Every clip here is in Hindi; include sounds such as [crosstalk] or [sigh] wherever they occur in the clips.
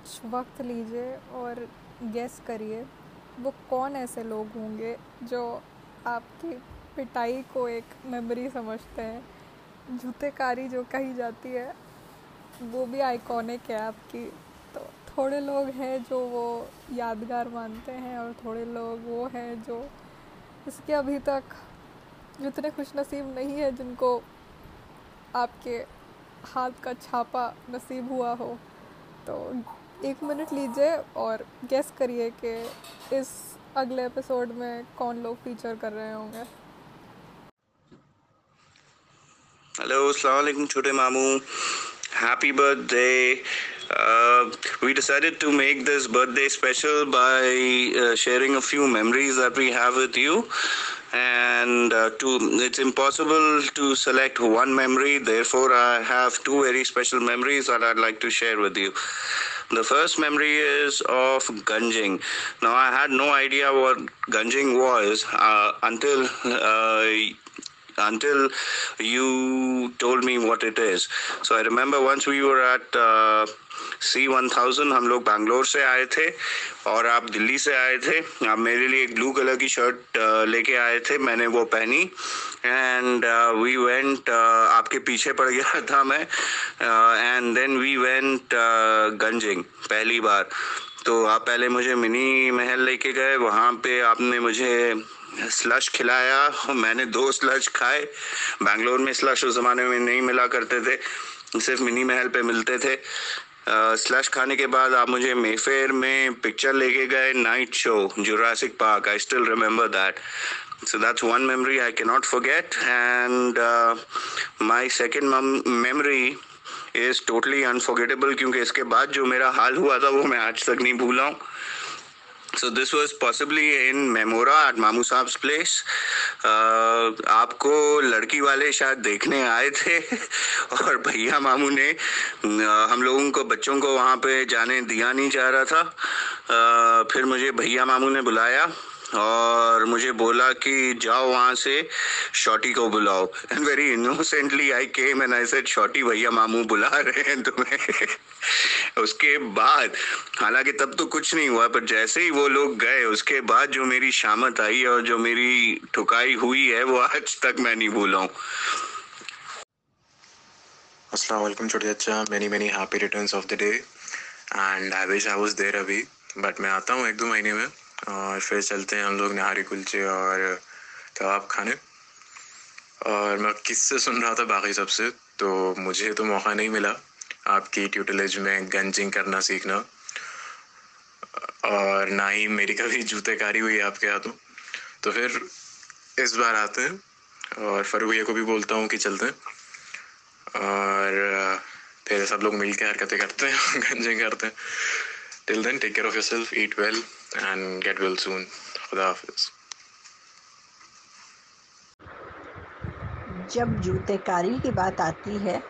कुछ वक्त लीजिए और गेस करिए, वो कौन ऐसे लोग होंगे जो आपकी पिटाई को एक मेमोरी समझते हैं? जूतेकारी जो कही जाती है, वो भी आइकॉनिक है आपकी। तो थोड़े लोग हैं जो वो यादगार मानते हैं और थोड़े लोग वो हैं जो इसके अभी तक जितने खुश नसीब नहीं है जिनको आपके हाथ का छापा नसीब हुआ हो। तो एक मिनट लीजिए और गेस करिए कि इस अगले एपिसोड में कौन लोग फीचर कर रहे होंगे हेलो अस्सलाम छोटे मामू happy birthday Uh, we decided to make this birthday special by uh, sharing a few memories that we have with you and uh, to it's impossible to select one memory therefore i have two very special memories that i'd like to share with you The first memory is of gunging. Now, I had no idea what gunging was uh, until uh, until you told me what it is. So I remember once we were at uh, C one thousand हम लोग बैंगलोर से आए थे और आप दिल्ली से आए थे। आप मेरे लिए एक ब्लू कलर की शर्ट लेके आए थे, मैंने वो पहनी। एंड वी वेंट आपके पीछे पड़ गया था मैं। एंड देन वी वेंट गंजिंग पहली बार। तो आप पहले मुझे मिनी महल लेके गए, वहाँ पे आपने मुझे स्लश खिलाया मैंने दो स्लश खाए। बैंगलोर में स्लश उस ज़माने में नहीं मिला करते थे, सिर्फ़ मिनी महल पे मिलते थे। स्लश खाने के बाद आप मुझे मेफेयर में पिक्चर लेके गए night show Jurassic Park I still remember that so that's one memory i cannot forget. And uh, my second memory is totally unforgettable क्योंकि इसके बाद जो मेरा हाल हुआ था वो मैं आज तक नहीं भूला हूँ। So this was possibly in Memaura at मामू साहब प्लेस आपको लड़की वाले शायद देखने आए थे, और भैया मामू ने हम लोगों को, बच्चों को वहाँ पे जाने दिया नहीं जा रहा था। फिर मुझे भैया मामू ने बुलाया। और मुझे बोला कि जाओ वहाँ से शॉटी को बुलाओ। And very innocently I came and I said शॉटी भैया, मामू बुला रहे हैं तुम्हें। उसके बाद, हालाँकि तब तो कुछ नहीं हुआ, पर जैसे ही वो लोग गए, उसके बाद जो मेरी शामत आई और जो मेरी ठुकाई हुई है, वो आज तक मैं नहीं भूला हूँ। वालेकुम छोटे अच्छा many many happy returns of the day and I wish I was there अभी बट मैं आता हूँ एक दो महीने में। और फिर चलते हैं हम लोग नहारी कुलचे और कबाब खाने। और मैं किससे सुन रहा था बाकी सबसे तो मुझे तो मौका नहीं मिला आपकी ट्यूटलेज में गंजिंग करना सीखना। और ना ही मेरी कभी जूतेकारी हुई आपके हाथों। तो फिर इस बार आते हैं और फरूया को भी बोलता हूँ कि चलते हैं। और फिर सब लोग मिल के हरकतें करते हैं, [laughs] गंजिंग करते हैं। Till then take care of yourself eat well and get well soon खुदा हाफिज़ जब जूतेकारी की बात आती है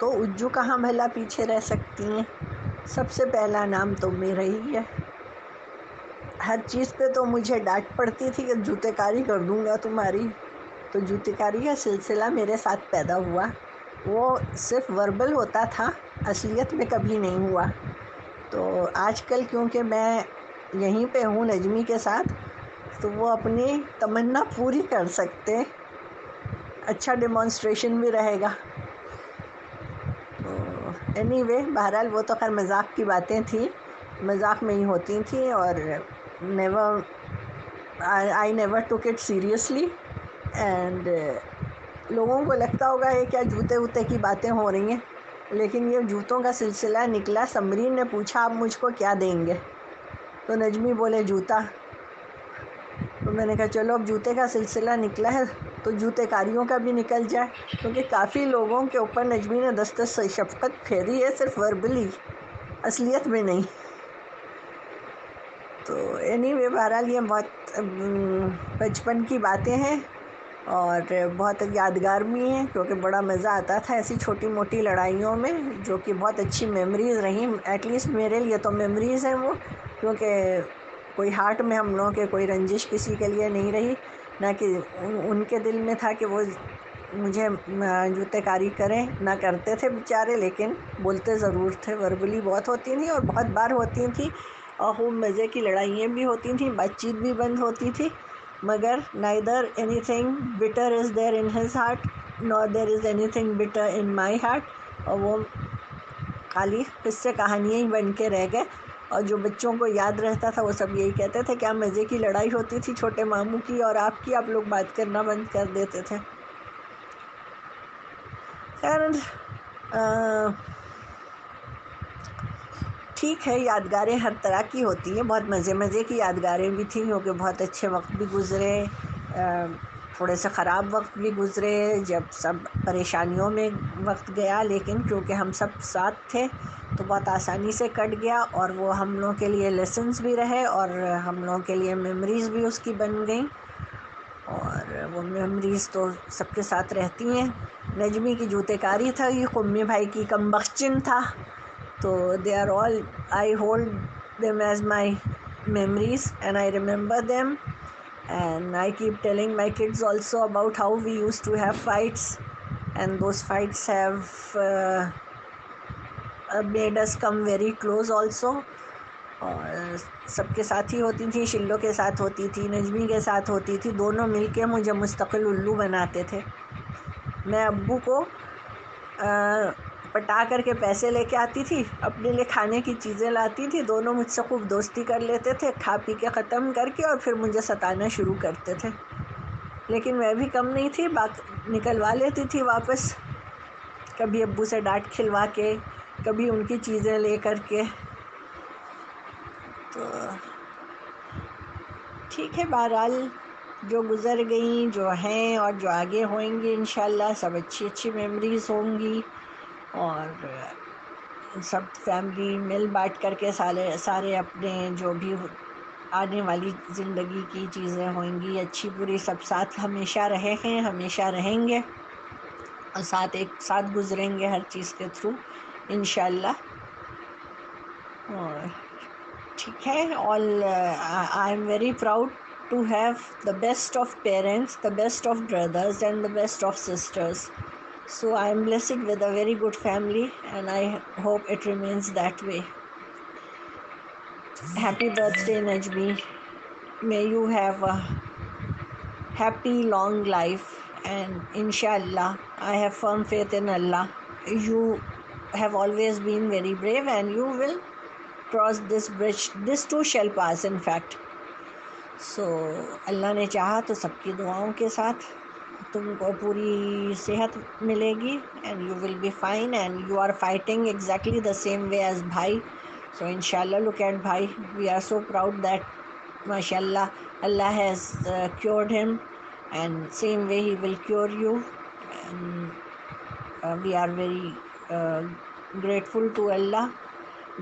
तो उज्जू कहाँ भला पीछे रह सकती हैं? सबसे पहला नाम तो मेरा ही है। हर चीज़ पे तो मुझे डांट पड़ती थी कि जूतेकारी कर दूँगा तुम्हारी। तो जूतेकारी का सिलसिला मेरे साथ पैदा हुआ। वो सिर्फ़ वर्बल होता था, असलियत में कभी नहीं हुआ। तो आजकल क्योंकि मैं यहीं पे हूँ नजमी के साथ तो वो अपनी तमन्ना पूरी कर सकते अच्छा डेमोन्स्ट्रेशन भी रहेगा। तो एनी वे बहरहाल वो तो खैर मज़ाक की बातें थी, मज़ाक में ही होती थी और never I never took it seriously and लोगों को लगता होगा ये क्या जूते वूते की बातें हो रही हैं, लेकिन ये जूतों का सिलसिला निकला, समरीन ने पूछा, आप मुझको क्या देंगे? तो नजमी बोले, जूता। तो मैंने कहा, चलो, अब जूते का सिलसिला निकला है तो जूते कारियों का भी निकल जाए, क्योंकि काफ़ी लोगों के ऊपर नजमी ने दस्त शफकत फेरी है, सिर्फ़ वर्बली असलियत में नहीं। तो एनी वे बहरहाल ये बहुत बचपन की बातें हैं। और बहुत यादगार भी हैं क्योंकि बड़ा मज़ा आता था ऐसी छोटी मोटी लड़ाइयों में जो कि बहुत अच्छी मेमोरीज़ रही। एटलीस्ट मेरे लिए तो मेमोरीज़ हैं वो क्योंकि कोई हार्ट में हम लोगों के कोई रंजिश किसी के लिए नहीं रही ना कि उन, उनके दिल में था कि वो मुझे जूतेकारी करें ना करते थे बेचारे लेकिन बोलते ज़रूर थे। वर्बली बहुत होती थी और बहुत बार होती थी। और खूब मज़े की लड़ाइयाँ भी होती थी बातचीत भी बंद होती थी। मगर neither anything bitter is there in his heart nor there is anything bitter in my heart और वो खाली किस्से कहानियाँ ही बन के रह गए। और जो बच्चों को याद रहता था, वो सब यही कहते थे क्या मज़े की लड़ाई होती थी छोटे मामू की और आपकी आप लोग बात करना बंद कर देते थे। खैर ठीक है, यादगारें हर तरह की होती हैं। बहुत मज़े मज़े की यादगारें भी थी क्योंकि बहुत अच्छे वक्त भी गुज़रे थोड़े से ख़राब वक्त भी गुज़रे, जब सब परेशानियों में वक्त गया, लेकिन क्योंकि हम सब साथ थे तो बहुत आसानी से कट गया और वो हम लोगों के लिए लेसन्स भी रहे और हम लोगों के लिए मेमोरीज़ भी उसकी बन गई। और वो मेमोरीज़ तो सबके साथ रहती हैं। नजमी की जूतेकारी था, ये कुम्मी भाई की कम था। तो they are all I hold them as my memories and I remember them and I keep telling my kids also about how we use to have fights and those fights have made us come very close also और सबके साथ ही होती थी, शिल्लो के साथ होती थी, नजमी के साथ होती थी। दोनों मिल के मुझे मुस्तकिल उल्लू बनाते थे। मैं अबू को पटा करके पैसे लेके आती थी, अपने लिए खाने की चीज़ें लाती थी, दोनों मुझसे खूब दोस्ती कर लेते थे, खा पी के ख़त्म करके और फिर मुझे सताना शुरू करते थे। लेकिन मैं भी कम नहीं थी, बात निकलवा लेती थी वापस। कभी अब्बू से डांट खिलवा के, कभी उनकी चीज़ें ले कर के तो ठीक है, बहरहाल जो गुज़र गई, जो हैं और जो आगे होंगी इन सब अच्छी अच्छी मेमोरीज़ होंगी। और सब फैमिली मिल बांट करके सारे सारे अपने जो भी आने वाली ज़िंदगी की चीज़ें होंगी अच्छी बुरी सब साथ हमेशा रहे हैं हमेशा रहेंगे और साथ एक साथ गुज़रेंगे हर चीज़ के थ्रू इन और ठीक है all I am very proud to have the best of parents, the best of brothers, and the best of sisters. So I am blessed with a very good family, and I hope it remains that way. Happy birthday, Najmi. May you have a happy, long life, and inshallah, I have firm faith in Allah. You have always been very brave, and you will cross this bridge. This too shall pass, in fact. So so, अल्लाह ने चाहा तो सबकी दुआओं के साथ तुमको पूरी सेहत मिलेगी and you will be fine and you are fighting exactly the same way as भाई सो इन लुक एट भाई we are so proud that माशाल्लाह Allah has cured him and same way he will cure you we are very grateful to Allah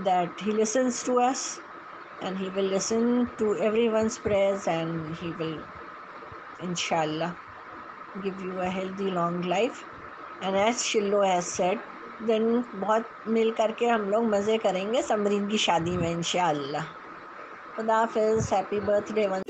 that He listens to us and he will listen to everyone's prayers and he will inshallah Give you a healthy long life and as Shillo has said then बहुत मिल करके हम लोग मज़े करेंगे समरीन की शादी में इंशाल्लाह खुदा हाफिज़ हैप्पी बर्थडे वन